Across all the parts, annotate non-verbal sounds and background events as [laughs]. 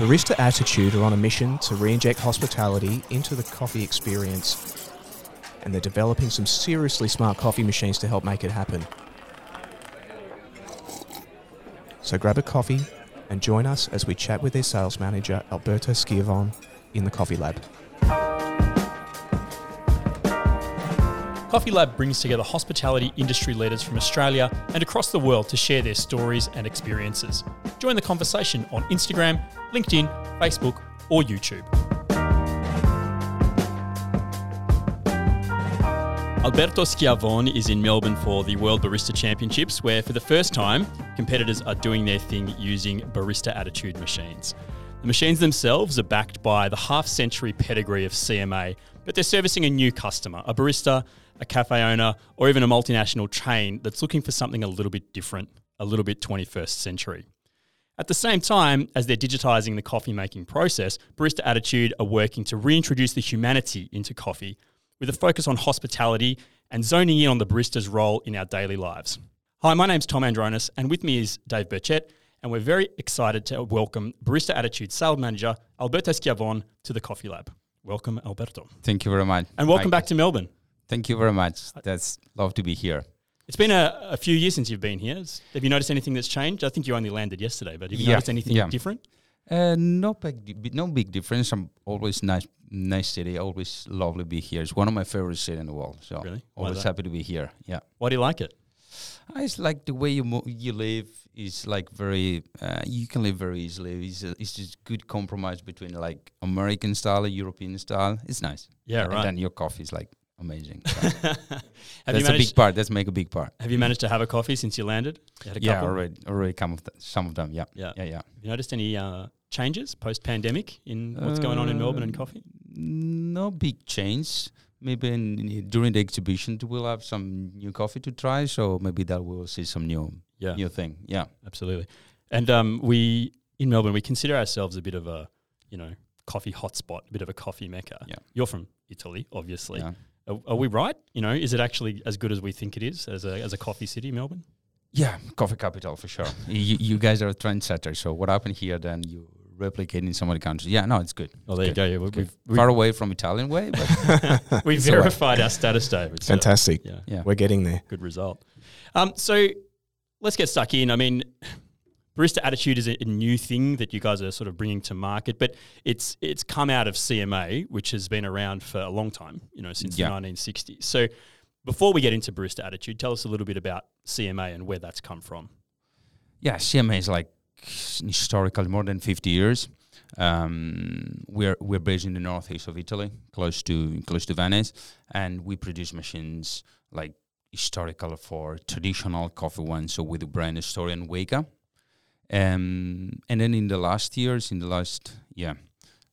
Barista Attitude are on a mission to re inject hospitality into the coffee experience, and they're developing some seriously smart coffee machines to help make it happen. So grab a coffee and join us as we chat with their sales manager, Alberto Schiavon, in the Coffee Lab. Coffee Lab brings together hospitality industry leaders from Australia and across the world to share their stories and experiences. Join the conversation on Instagram, LinkedIn, Facebook, or YouTube. Alberto Schiavon is in Melbourne for the World Barista Championships, where for the first time, competitors are doing their thing using barista attitude machines. The machines themselves are backed by the half century pedigree of CMA, but they're servicing a new customer, a barista, a cafe owner, or even a multinational chain that's looking for something a little bit different, a little bit 21st century. At the same time as they're digitizing the coffee making process, Barista Attitude are working to reintroduce the humanity into coffee with a focus on hospitality and zoning in on the barista's role in our daily lives. Hi, my name's Tom Andronis, and with me is Dave Burchett, and we're very excited to welcome Barista Attitude Sales Manager Alberto Schiavon to the Coffee Lab. Welcome, Alberto. Thank you very much. And welcome back to Melbourne. Thank you very much. That's love to be here. It's been a, a few years since you've been here. Have you noticed anything that's changed? I think you only landed yesterday, but have you Yeah, noticed anything yeah. different? Uh, no big, no big difference. I'm always nice, nice city. Always lovely to be here. It's one of my favorite cities in the world. So Really? Always happy to be here. Yeah, Why do you like it? I just like the way you mo- you live. is like very. Uh, you can live very easily. It's, a, it's just good compromise between like American style and European style. It's nice. Yeah, and right. then your coffee is like amazing. [laughs] So have you that's a big part. That's make a big part. Have you managed to have a coffee since you landed? You Yeah, couple? already, already come of some of them. Yeah, Yeah. yeah, yeah. Have you noticed any uh, changes post pandemic in what's going on in Melbourne and Uh, coffee? No big change. Maybe in, during the exhibition we'll have some new coffee to try. So maybe that we'll see some new Yeah, new thing. Yeah. absolutely. And um, we in Melbourne we consider ourselves a bit of a you know coffee hotspot, a bit of a coffee mecca. Yeah. You're from Italy, obviously. Yeah. Are, are we right? You know, is it actually as good as we think it is as a as a coffee city, Melbourne? Yeah, coffee capital for sure. [laughs] you, you guys are trendsetters. So what happened here, then you replicate in some other countries. Yeah, no, it's good. Oh, there you go. Yeah, we, we've we've, Far away from Italian way, but we've [laughs] It's verified our status, Dave. It's, uh, Fantastic. yeah. yeah. We're getting there. good result. Um, so let's get stuck in. I mean, barista attitude is a, a new thing that you guys are sort of bringing to market, but it's it's come out of CMA, which has been around for a long time, you know, since Yeah. the 1960s. So before we get into barista attitude, tell us a little bit about CMA and where that's come from. Yeah, CMA is like historically more than 50 years. Um, we're we're based in the northeast of Italy, close to close to Venice, and we produce machines like historical for traditional coffee ones. So with the brand Astoria and Wega, um, and then in the last years, in the last yeah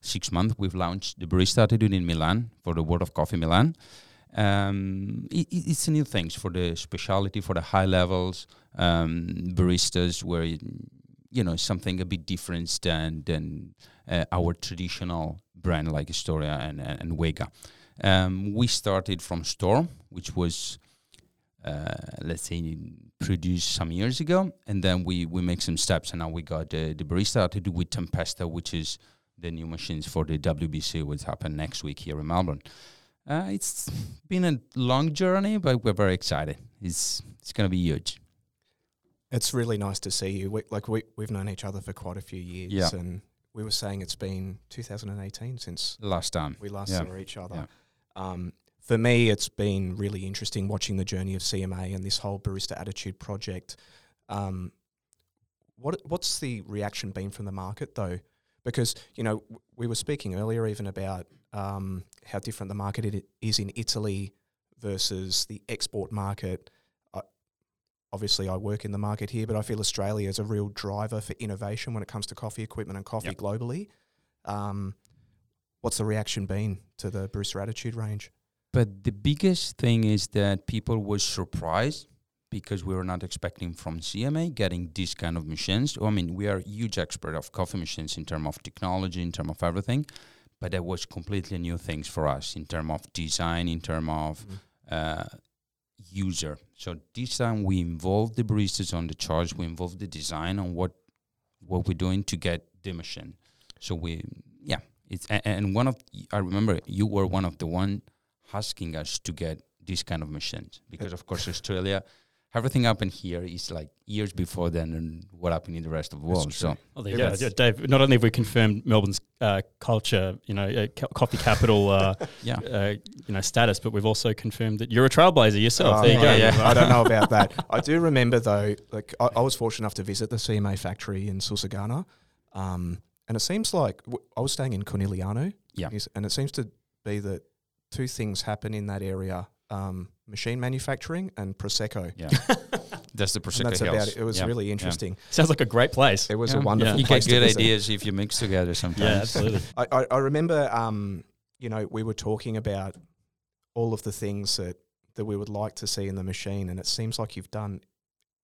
six months, we've launched the Barista Attitude in Milan for the World of Coffee Milan. Um, it, it- it's a new things for the specialty, for the high levels um, baristas, where it, you know something a bit different than than uh, our traditional brand like Astoria and and, and Wega. Um, we started from Storm, which was uh, let's say produced some years ago, and then we we make some steps, and now we got the the barista to do with Tempesta, which is the new machines for the WBC, which happen next week here in Melbourne. Uh, it's been a long journey, but we're very excited. It's it's gonna be huge. It's really nice to see you. We, like we, we've known each other for quite a few years, Yeah. and we were saying it's been 2018 since Last time, we last Yeah. saw each other. Yeah. Um, for me, it's been really interesting watching the journey of CMA and this whole barista attitude project. Um, what what's the reaction been from the market though? Because you know we were speaking earlier even about um, how different the market is in Italy versus the export market. I, obviously, I work in the market here, but I feel Australia is a real driver for innovation when it comes to coffee equipment and coffee Yep. globally. Um, what's the reaction been to the barista attitude range? But the biggest thing is that people were surprised because we were not expecting from CMA getting these kind of machines. I mean, we are huge expert of coffee machines in terms of technology, in terms of everything, but that was completely new things for us in terms of design, in terms of uh, user. So this time we involved the baristas on the charge. We involved the design on what what we're doing to get the machine. So we, yeah, it's and, and one of I remember you were one of the one asking us to get these kind of machines because of course Australia everything happened here is like years before then and what happened in the rest of the world. So, oh, there you go. Yeah, Dave. Not only have we confirmed Melbourne's uh, culture, you know, uh, ca- coffee capital, uh, [laughs] yeah, uh, you know, status, but we've also confirmed that you're a trailblazer yourself. Oh, there you go. Yeah, [laughs] I don't know about that. [laughs] I do remember though, like I, I, was fortunate enough to visit the CMA factory in Susegana, um, and it seems like w- I was staying in Conegliano, yeah, and it seems to be that two things happen in that area um, machine manufacturing and prosecco. Yeah, [laughs] that's the prosecco. And that's about it. It was yeah. really interesting. Yeah. Sounds like a great place. It was yeah. a wonderful. Place. You get good ideas if you mix together. Sometimes. Yeah, absolutely. [laughs] I, I, I remember, um, you know, we were talking about all of the things that that we would like to see in the machine, and it seems like you've done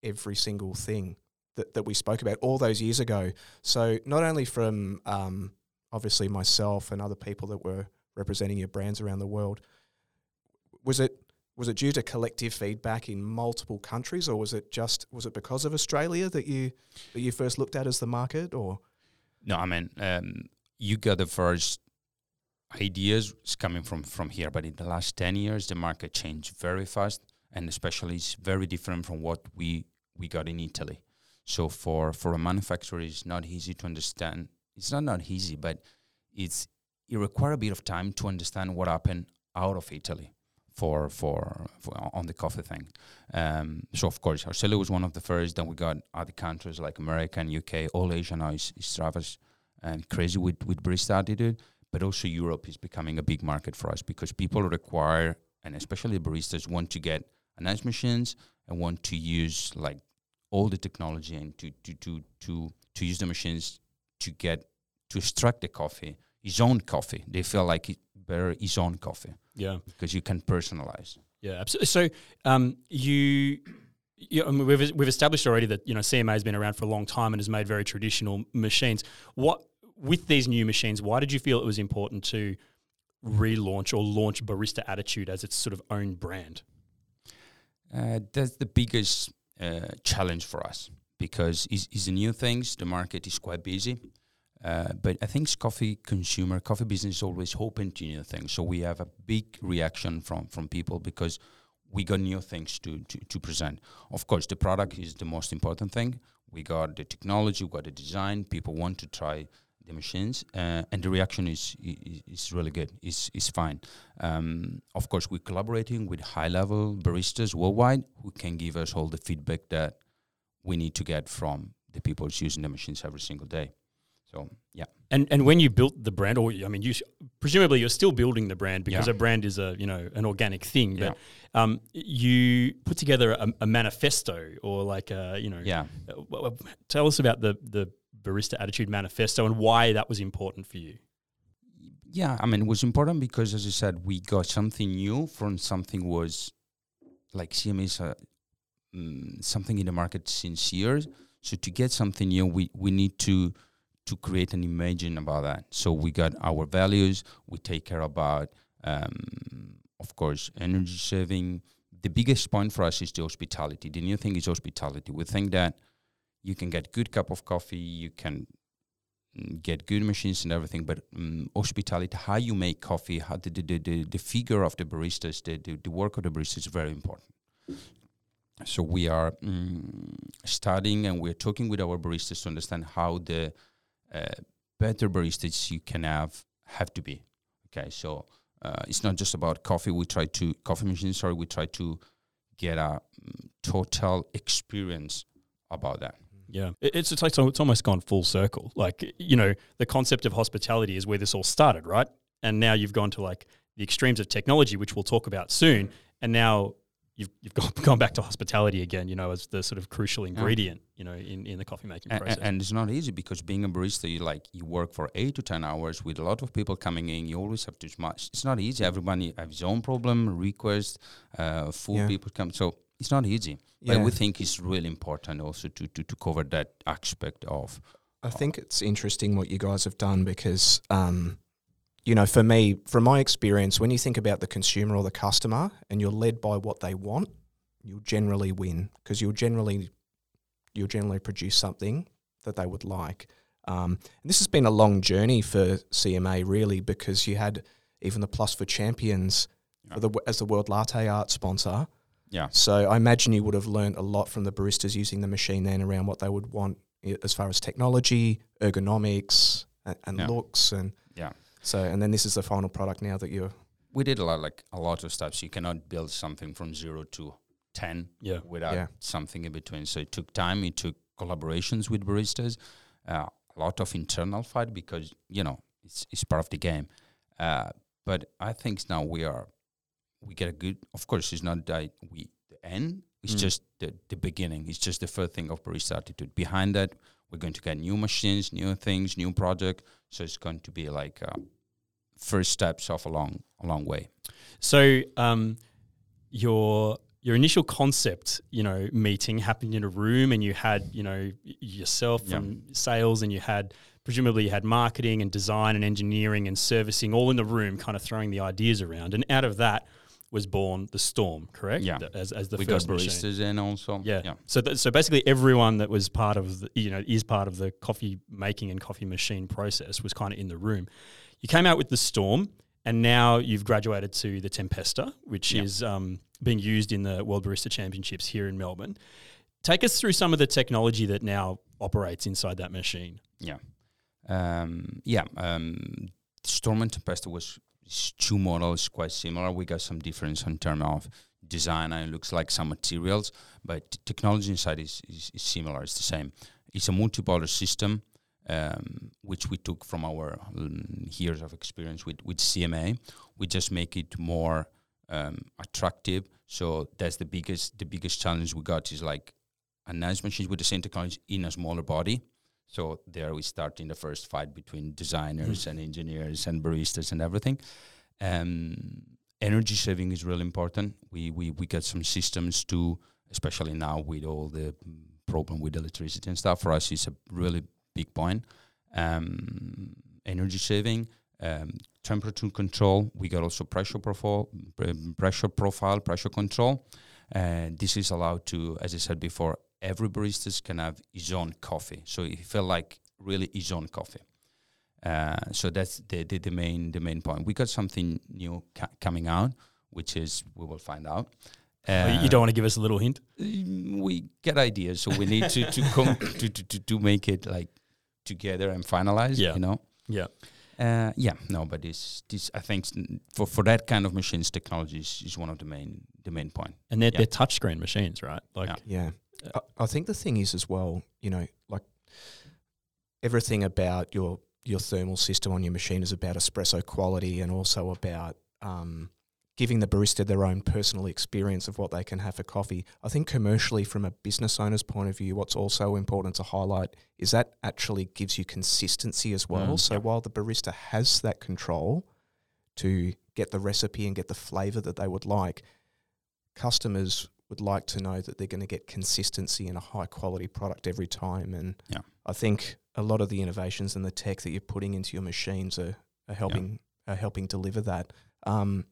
every single thing that, that we spoke about all those years ago. So not only from um, obviously myself and other people that were representing your brands around the world, was it was it due to collective feedback in multiple countries, or was it just was it because of Australia that you that you first looked at as the market, or? No, I mean um, you got the first ideas coming from from here, but in the last ten years, the market changed very fast, and especially it's very different from what we we got in Italy. So for for a manufacturer, it's not easy to understand. It's not not easy, but it's it requires a bit of time to understand what happened out of Italy for, for, for on the coffee thing. Um, so of course, Australia was one of the first. Then we got other countries like America and UK. All Asia now is, is Travis and crazy with with barista attitude. But also Europe is becoming a big market for us because people require, and especially baristas, want to get nice machines and want to use like all the technology and to to to to to use the machines to get to extract the coffee, his own coffee. They feel like it better his own coffee. Yeah, because you can personalize. Yeah, absolutely. So um, you. Yeah, I mean, we've we've established already that you know CMA has been around for a long time and has made very traditional machines. What with these new machines? Why did you feel it was important to relaunch or launch Barista Attitude as its sort of own brand? Uh, that's the biggest uh, challenge for us because it's, it's a new things. The market is quite busy. Uh, but I think coffee consumer, coffee business is always open to new things. So we have a big reaction from from people because we got new things to, to, to present. Of course, the product is the most important thing. We got the technology, we got the design. People want to try the machines, uh, and the reaction is, is, is really good. It's, it's fine. Um, of course, we're collaborating with high level baristas worldwide who can give us all the feedback that we need to get from the people using the machines every single day. So yeah. And and when you built the brand, or I mean, you presumably you're still building the brand because yeah. a brand is a you know an organic thing. But yeah. um, you put together a, a, manifesto or like a you know yeah. Uh, tell us about the the barista attitude manifesto and why that was important for you. Yeah, I mean, it was important because, as you said, we got something new from something was like CMA is a, um, something in the market since years. So to get something new, we we need to to create an imagine about that. So we got our values. We take care about, um, of course, energy saving. The biggest point for us is the hospitality. The new thing is hospitality. We think that you can get good cup of coffee, you can mm, get good machines and everything, but um, hospitality, how you make coffee, how the, the, the, the figure of the baristas, the, the, the work of the baristas is very important. So we are um, studying and we're talking with our baristas to understand how the better baristas you can have have to be. Okay, so uh, it's not just about coffee. We try to coffee machines. Sorry, we try to get a um, total experience about that. Yeah, it's it's like it's almost gone full circle. Like you know, the concept of hospitality is where this all started, right? And now you've gone to like the extremes of technology, which we'll talk about soon. And now you've you've gone, [laughs] gone back to hospitality again, you know, as the sort of crucial ingredient, yeah. you know, in, in the coffee making and, process. And it's not easy because being a barista, you like you work for eight to ten hours with a lot of people coming in. You always have to much. It's not easy. Everybody has his own problem, request, uh, full yeah. people come. So it's not easy. Yeah. But we think it's really important also to, to, to cover that aspect of. I think it's interesting what you guys have done because um, you know, for me, from my experience, when you think about the consumer or the customer and you're led by what they want, you'll generally win because you'll generally you'll generally produce something that they would like. Um, and this has been a long journey for CMA, really, because you had even the Plus for Champions Yeah. for the, as the World Latte Art sponsor. Yeah. So I imagine you would have learned a lot from the baristas using the machine then around what they would want as far as technology, ergonomics, and, and Yeah. looks, and Yeah. So and then this is the final product now that you're We did a lot, like a lot of steps. You cannot build something from zero to ten Yeah. without Yeah. something in between. So it took time. It took collaborations with baristas, uh, a lot of internal fight because you know it's it's part of the game. Uh, but I think now we are we get a good. Of course, it's not that we the end. It's Mm. just the the beginning. It's just the first thing of barista attitude. Behind that, we're going to get new machines, new things, new project. So it's going to be like uh, first steps of a long a long way. So um, your your initial concept, you know, meeting happened in a room, and you had, you know, yourself Yeah. from sales, and you had presumably you had marketing and design and engineering and servicing all in the room, kind of throwing the ideas around, and out of that was born the Storm, correct? Yeah. As as the we got first machine. baristas in also. Yeah. yeah. So th- so basically everyone that was part of the, you know is part of the coffee making and coffee machine process was kind of in the room. You came out with the Storm and now you've graduated to the Tempesta, which Yeah. is um, being used in the World Barista Championships here in Melbourne. Take us through some of the technology that now operates inside that machine. Yeah. Um, yeah. Um, Storm and Tempesta was two models quite similar. We got some difference in terms of design and it looks like some materials, but t- technology inside is, is, is similar. It's the same. It's a multi-boiler system, um, which we took from our um, years of experience with, with CMA. We just make it more um, attractive. So that's the biggest the biggest challenge we got is like a nice machine with the same technology in a smaller body. So there we start in the first fight between designers and engineers and baristas and everything. Um, energy saving is really important. We we we got some systems to, especially now with all the problem with electricity and stuff. For us, it's a really big point. Um, energy saving, um, temperature control. We got also pressure profile, pressure profile, pressure control. And this is allowed to, as I said before, every baristas can have his own coffee. So he feel like really his own coffee. Uh, so that's the, the the main the main point. We got something new ca- coming out, which is we will find out. Oh, you- you don't want to give us a little hint? Mm, we get ideas, so we need to to, com- to, to to to make it like together and finalize. Yeah. you know. Yeah. Uh, yeah, no, but this this I think for for that kind of machines, technology is, is one of the main the main point. And they're, Yeah. they're touchscreen machines, right? Like, Yeah. Yeah. I, I think the thing is as well, you know, like everything about your your thermal system on your machine is about espresso quality and also about um, giving the barista their own personal experience of what they can have for coffee. I think commercially, from a business owner's point of view, what's also important to highlight is that actually gives you consistency as well. Mm, so while the barista has that control to get the recipe and get the flavor that they would like, customers would like to know that they're going to get consistency and a high quality product every time. And Yeah. I think a lot of the innovations and the tech that you're putting into your machines are, are helping are helping deliver that. Um,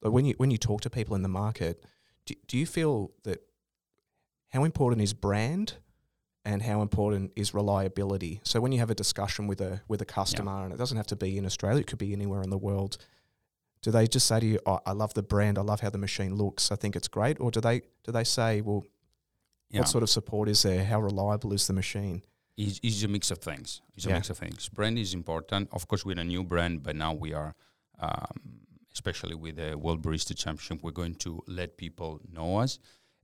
but when you when you talk to people in the market, do, do you feel that how important is brand and how important is reliability? So when you have a discussion with a with a customer, and it doesn't have to be in Australia, it could be anywhere in the world. Do they just say to you, oh, "I love the brand. I love how the machine looks. I think it's great," or do they do they say, "Well, Yeah. what sort of support is there? How reliable is the machine?" It's, it's a mix of things. It's a Yeah. mix of things. Brand is important. Of course, we're a new brand, but now we are, um, especially with the World Barista Championship, we're going to let people know us.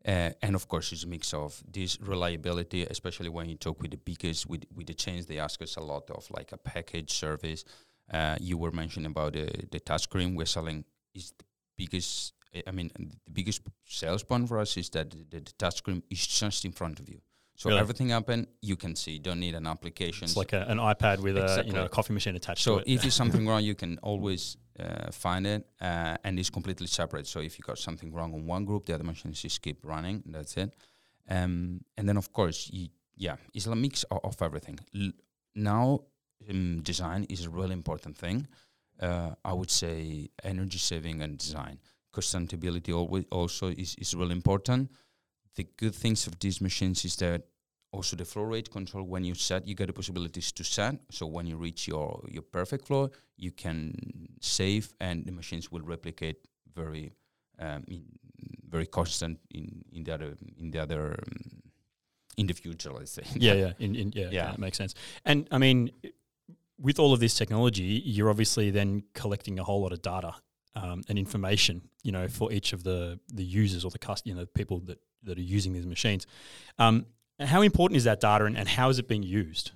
Uh, and of course, it's a mix of this reliability, especially when you talk with the biggest, with, with the chains, they ask us a lot of like a package service. Uh, you were mentioning about the, the touchscreen we're selling is the biggest, I mean, the biggest sales point for us is that the, the, touchscreen is just in front of you. So Really? everything happen, you can see. Don't need an application. It's like a, an iPad with a you know a coffee machine attached so to it. if there's something [laughs] wrong, you can always uh, find it, uh, and it's completely separate. So if you got something wrong on one group, the other machines just keep running. That's it. Um, and then of course, you, yeah, it's a mix of, of everything. L- now, um, design is a really important thing. Uh, I would say energy saving and design. Sustainability always also is, is really important. The good things of these machines is that also the flow rate control when you set you get the possibilities to set so when you reach your your perfect flow you can save and the machines will replicate very um, in, very constant in in the other in the other um, in the future let's say yeah [laughs] yeah in, in yeah, Yeah. that makes sense and i mean with all of this technology you're obviously then collecting a whole lot of data um, and information you know for each of the the users or the cust- you know people that that are using these machines. Um, how important is that data and, and how is it being used?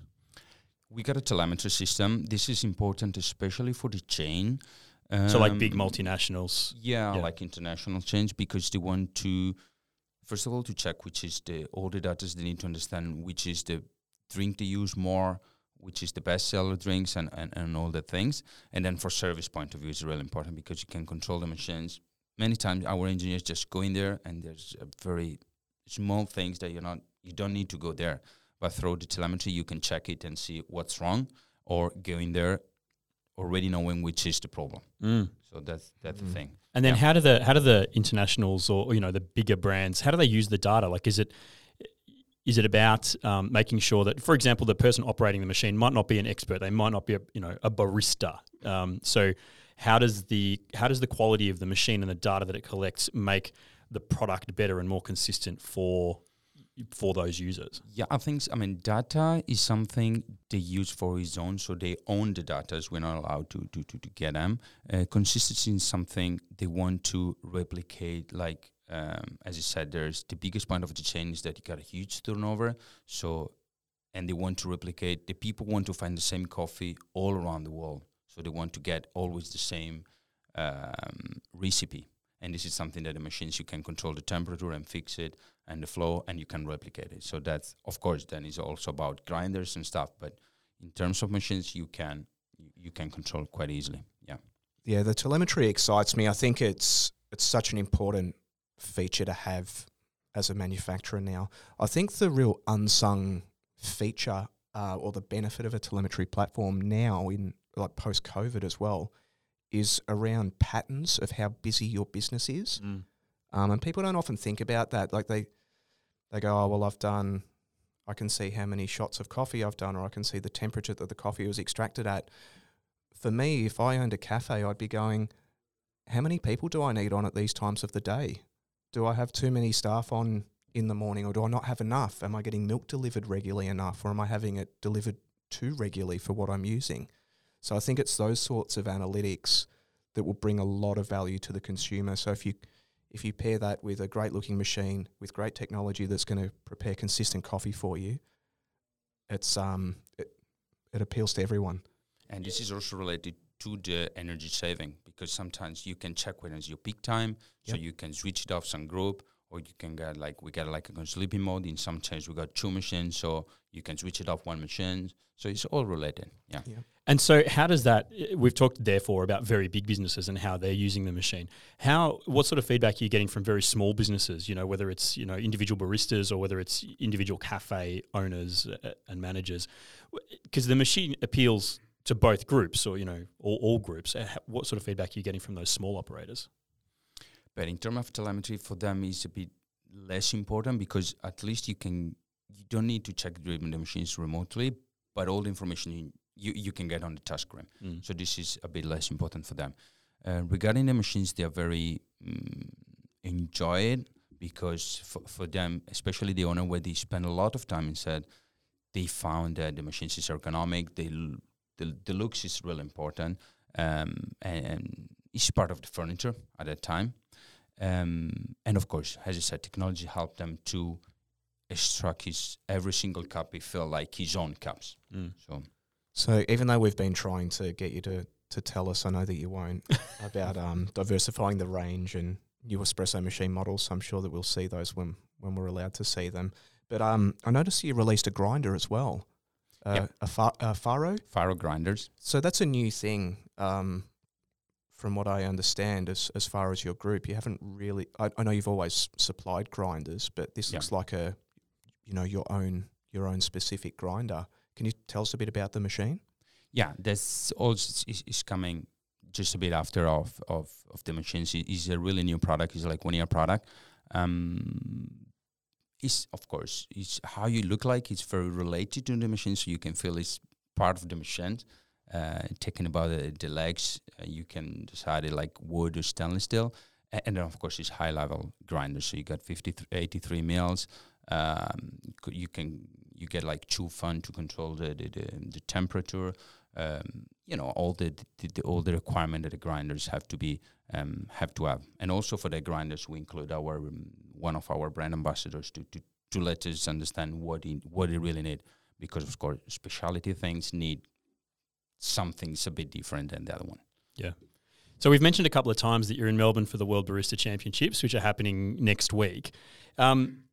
We got a telemetry system. This is important especially for the chain. So like big Um, multinationals? Yeah, Yeah. like international change because they want to first of all to check which is the all the data they need to understand which is the drink they use more which is the best seller drinks and, and, and all the things and then for service point of view is really important because you can control the machines many times our engineers just go in there and there's a very small things that you're not you don't need to go there but through the telemetry you can check it and see what's wrong or go in there already knowing which is the problem Mm. so that's that's Mm. the thing And then Yeah. how do the how do the internationals or you know the bigger brands how do they use the data? Like is it is it about um, making sure that, for example, the person operating the machine might not be an expert, they might not be a you know a barista. Um, so how does the how does the quality of the machine and the data that it collects make the product better and more consistent for for those users? Yeah, I think I mean data is something they use for its own, so they own the data. As we're not allowed to to to, to get them. Uh, consistency is something they want to replicate. Like um, as you said, there's the biggest point of the chain is that you got a huge turnover. So and they want to replicate. The people want to find the same coffee all around the world. So they want to get always the same um, recipe. And this is something that the machines you can control the temperature and fix it and the flow and you can replicate it. So that's of course then is also about grinders and stuff. But in terms of machines you can you, you can control quite easily. Yeah. Yeah, the telemetry excites me. I think it's it's such an important feature to have as a manufacturer now. I think the real unsung feature uh, or the benefit of a telemetry platform now in like post COVID as well is around patterns of how busy your business is. Um, and people don't often think about that. Like they, they go, oh well, I've done. I can see how many shots of coffee I've done, or I can see the temperature that the coffee was extracted at. For me, if I owned a cafe, I'd be going, how many people do I need on at these times of the day? Do I have too many staff on in the morning, or do I not have enough? Am I getting milk delivered regularly enough, or am I having it delivered too regularly for what I'm using? So I think it's those sorts of analytics that will bring a lot of value to the consumer. So if you if you pair that with a great looking machine with great technology that's going to prepare consistent coffee for you, it's um it, it appeals to everyone. And this is also related to the energy saving because sometimes you can check when is your peak time, so you can switch it off some group, or you can get like we got like a sleeping mode. In some chains we got two machines, so you can switch it off one machine. So it's all related. Yeah. And so, how does that? We've talked therefore about very big businesses and how they're using the machine. How? What sort of feedback are you getting from very small businesses? You know, whether it's you know individual baristas or whether it's individual cafe owners uh, and managers, because the machine appeals to both groups or you know all, all groups. What sort of feedback are you getting from those small operators? But in terms of telemetry, for them is a bit less important because at least you can you don't need to check the the machines remotely, but all the information you you, you can get on the touch screen. So this is a bit less important for them. Uh, regarding the machines, they are very mm, enjoy it because for, for them, especially the owner, where they spend a lot of time inside, they found that the machines is ergonomic. They l- the the looks is really important, um, and, and it's part of the furniture at that time. Um, and of course, as I said, technology helped them to extract his every single cup. He felt like his own cups. So So even though we've been trying to get you to to tell us, I know that you won't [laughs] about um, diversifying the range and new espresso machine models. I'm sure that we'll see those when when we're allowed to see them. But um, I noticed you released a grinder as well, uh, Yep. a, fa- a Faro. Faro grinders. So that's a new thing. Um, from what I understand, as as far as your group, you haven't really. I, I know you've always supplied grinders, but this Yeah. looks like a, you know, your own your own specific grinder. Can you tell us a bit about the machine? Yeah, that's also is, is coming just a bit after of of, of the machines. It is a really new product. It's like one year product. Um, is of course is how you look like. It's very related to the machine, so you can feel it's part of the machine. Uh, taking about the, the legs, uh, you can decide it like wood or stainless steel, A- and then of course it's high level grinders. So you got 50 83 mils. Um, you can you get like two fun to control the the, the, the temperature. Um, you know all the, the, the all the requirement that the grinders have to be um, have to have, and also for the grinders we include our um, one of our brand ambassadors to, to, to let us understand what it, what they really need, because of course specialty things need something's a bit different than the other one. Yeah. So we've mentioned a couple of times that you're in Melbourne for the World Barista Championships, which are happening next week. Um,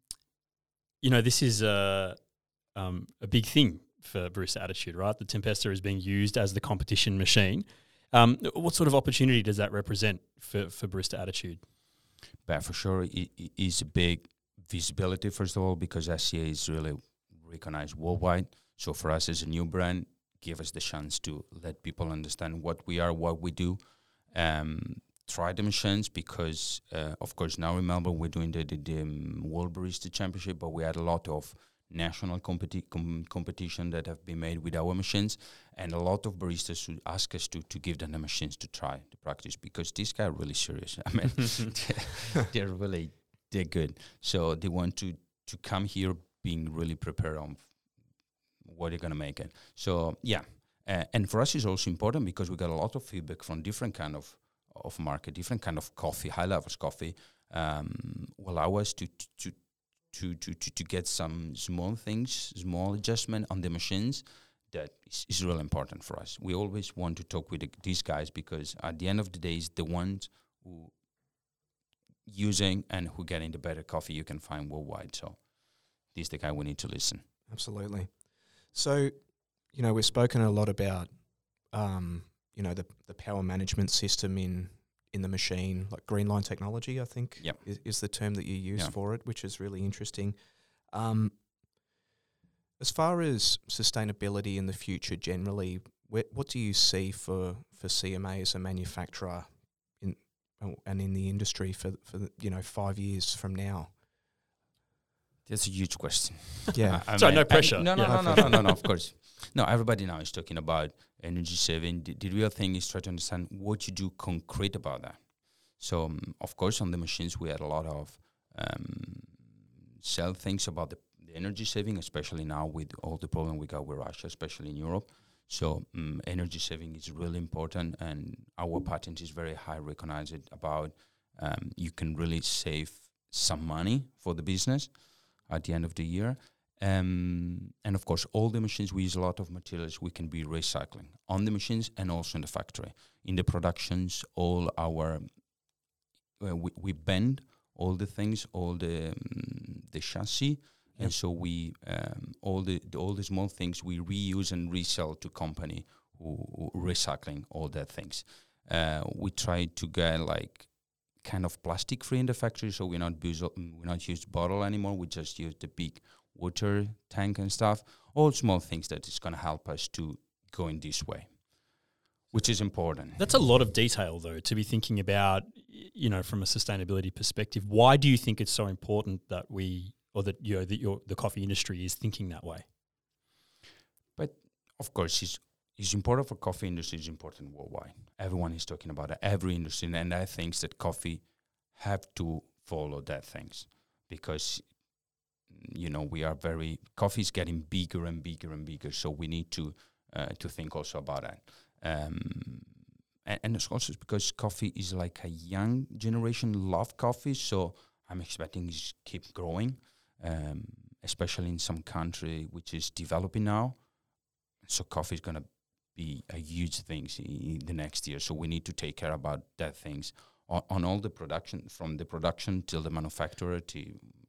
you know, this is a um, a big thing for Barista Attitude, right? The Tempesta is being used as the competition machine. Um, what sort of opportunity does that represent for, for Barista Attitude? But for sure, it, it is a big visibility first of all because SCA is really recognized worldwide. So for us as a new brand, give us the chance to let people understand what we are, what we do. Um, try the machines because, uh, of course, now in Melbourne we're doing the, the, the um, World Barista Championship, but we had a lot of national competi- com- competition that have been made with our machines, and a lot of baristas would ask us to to give them the machines to try to practice because these guys are really serious. [laughs] I mean, [laughs] they're really they're good, so they want to to come here being really prepared on what they're gonna make it. So yeah, uh, and for us it's also important because we got a lot of feedback from different kind of of market, different kind of coffee, high levels coffee, um, will allow us to to to to to, to get some small things, small adjustment on the machines. That is, is really important for us. We always want to talk with the, these guys because at the end of the day, it's the ones who using and who getting the better coffee you can find worldwide. So this is the guy we need to listen. Absolutely. So, you know, we've spoken a lot about, um, you know, the the power management system in in the machine, like green line technology. I think Yep. is, is the term that you use Yeah. for it, which is really interesting. Um, as far as sustainability in the future generally, where, what do you see for for CMA as a manufacturer in and in the industry for for the, you know five years from now? That's a huge question. [laughs] Yeah. I- I Sorry, mean, no I- pressure. no, no, Yeah. no, no, no, no, no. Of [laughs] course, no. Everybody now is talking about energy saving. The, the real thing is try to understand what you do concrete about that. So, um, of course, on the machines we had a lot of um, sell things about the, the energy saving, especially now with all the problem we got with Russia, especially in Europe. So, um, energy saving is really important, and our patent is very high recognized about um, you can really save some money for the business at the end of the year. Um, and of course, all the machines we use a lot of materials we can be recycling on the machines and also in the factory. In the productions, all our uh, we, we bend all the things, all the um, the chassis, and so we um, all the, the all the small things we reuse and resell to company who, who recycling all that things. Uh, we try to get like kind of plastic free in the factory, so we not use uh, we not use bottle anymore. We just use the big water tank and stuff. All small things that is going to help us to go in this way, which is important. That's a lot of detail, though, to be thinking about, you know, from a sustainability perspective. Why do you think it's so important that we, or that you know, that your the coffee industry is thinking that way? But of course, it's, it's important for coffee industry. It's important worldwide. Everyone is talking about it. Every industry, and I think that coffee have to follow that things because you know we are very coffee is getting bigger and bigger and bigger. So we need to uh, to think also about that. Um, and, and it's also because coffee is like a young generation love coffee. So I'm expecting it keep growing, um, especially in some country which is developing now so coffee is to be a huge thing in the next year so we need to take care about that things on, on all the production from the production till the manufacturer to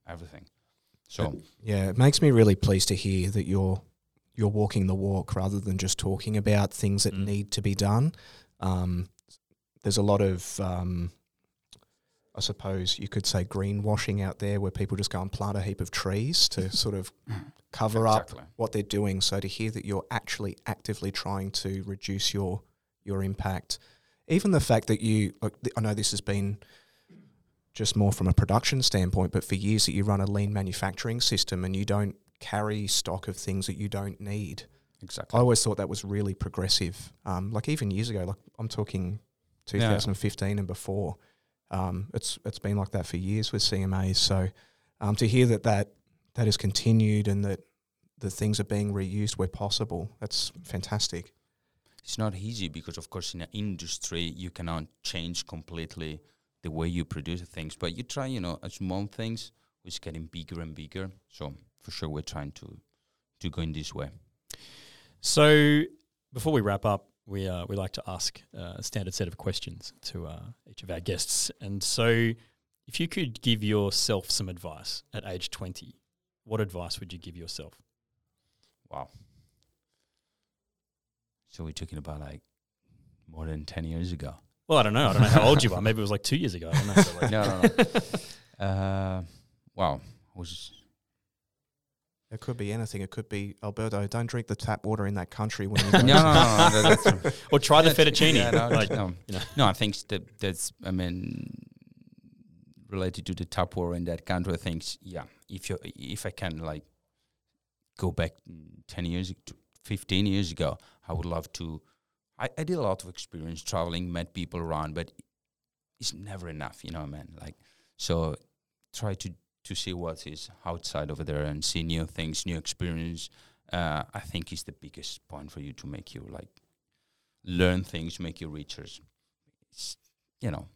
everything so Yeah, it makes me really pleased to hear that you're you're walking the walk rather than just talking about things that Mm. need to be done. Um, there's a lot of, um, I suppose you could say, greenwashing out there where people just go and plant a heap of trees to [laughs] sort of cover up what they're doing. So to hear that you're actually actively trying to reduce your your impact, even the fact that you, I know this has been just more from a production standpoint, but for years that you run a lean manufacturing system and you don't carry stock of things that you don't need. Exactly. I always thought that was really progressive. Um, like even years ago, like I'm talking 2015 and before. Um, it's it's been like that for years with CMAs. So um, to hear that that that has continued and that the things are being reused where possible, that's fantastic. It's not easy because, of course, in an industry you cannot change completely the way you produce things. But you try, you know, small things, which getting bigger and bigger. So for sure, we're trying to to go in this way. So before we wrap up, we uh, we like to ask uh, a standard set of questions to uh, each of our guests. And so, if you could give yourself some advice at age twenty, what advice would you give yourself? Wow. So we're talking about like more than ten years ago. Well, I don't know. I don't know how old you are. Maybe it was like two years ago. I don't know. So [laughs] like no, no, no. [laughs] uh, wow. Was It could be anything. It could be Alberto. Don't drink the tap water in that country when you no, [laughs] go. no, no, no, that- [laughs] or try the That's- fettuccine. yeah, no, like, no, you know. no, I think that that's I mean related to the tap water in that country. I think yeah, if you if I can like go back ten years, to fifteen years ago, I would love to. I, I did a lot of experience traveling, met people around, but it's never enough, you know, man. Like so, try to to see what is outside over there and see new things, new experience. Uh, I think is the biggest point for you to make you like learn things, make you richer. It's, you know,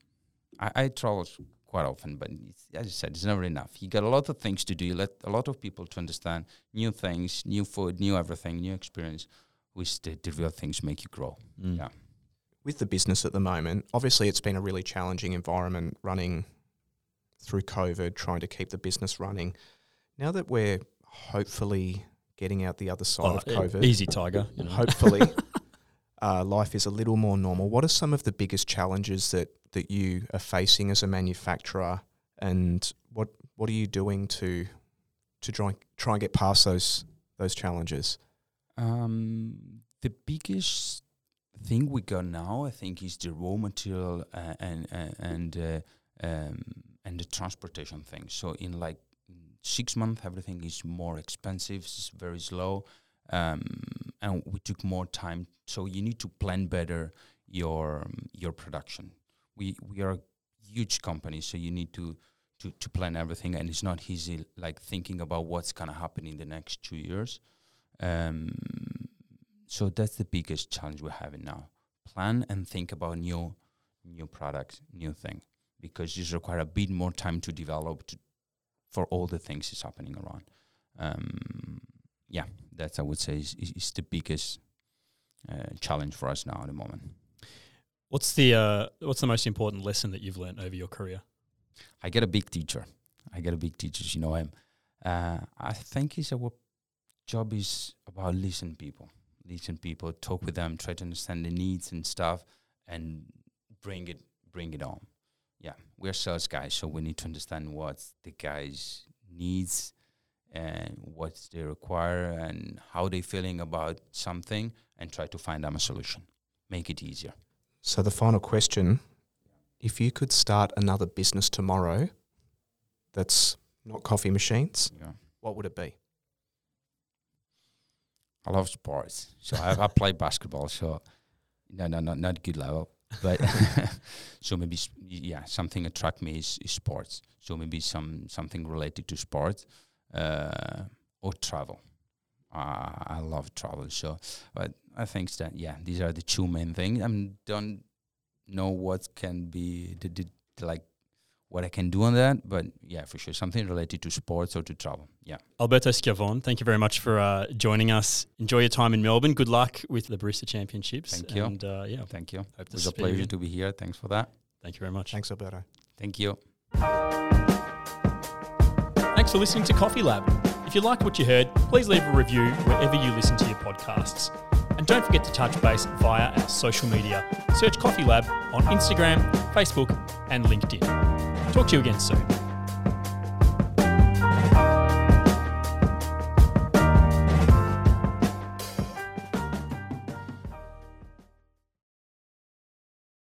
I, I travel quite often, but it's, as I said, it's never enough. You got a lot of things to do. You let a lot of people to understand new things, new food, new everything, new experience, which the, the real things make you grow. Mm. Yeah. with the business at the moment, obviously it's been a really challenging environment running through COVID, trying to keep the business running. Now that we're hopefully getting out the other side Oh, of COVID, easy, Tiger. You know. hopefully [laughs] uh, life is a little more normal. What are some of the biggest challenges that, that you are facing as a manufacturer, and what what are you doing to to try try and get past those those challenges? Um, the biggest thing we got now, I think, is the raw material uh, and and and, uh, um, and the transportation thing. So in like six months, everything is more expensive. It's very slow, um, and we took more time. So you need to plan better your your production. We we are a huge company, so you need to. To, to plan everything and it's not easy like thinking about what's gonna happen in the next two years um, so that's the biggest challenge we're having now. Plan and think about new new products, new thing, because this require a bit more time to develop to, for all the things is happening around. Um, yeah, that's I would say is, is, is the biggest uh, challenge for us now at the moment. What's the uh, what's the most important lesson that you've learned over your career? I get a big teacher. I get a big teacher. You know him. Uh, I think is our job is about listen people, listen people, talk with them, try to understand the needs and stuff, and bring it bring it on. Yeah, we're sales guys, so we need to understand what the guys needs and what they require and how they feeling about something, and try to find them a solution. Make it easier. So the final question: If you could start another business tomorrow, that's not coffee machines, Yeah. what would it be? I love sports. So I, I play basketball. So no, no, no, not good level, but [laughs] [laughs] so maybe yeah, something attract me is, is sports. So maybe some something related to sports uh, or travel. Uh, I love travel. So, but I think that yeah, these are the two main things. I don't know what can be the, the like what I can do on that, but yeah, for sure something related to sports or to travel. Yeah. Alberto Schiavon, thank you very much for uh, joining us. Enjoy your time in Melbourne. Good luck with the Barista Championships. Thank you. And uh, yeah, Thank you. hope It was a see you pleasure to be here. Thanks for that. Thank you very much. Thanks, Alberto. Thank you. Thanks for listening to Coffee Lab. If you liked what you heard, please leave a review wherever you listen to your podcasts. And don't forget to touch base via our social media. Search Coffee Lab on Instagram, Facebook, and LinkedIn. Talk to you again soon.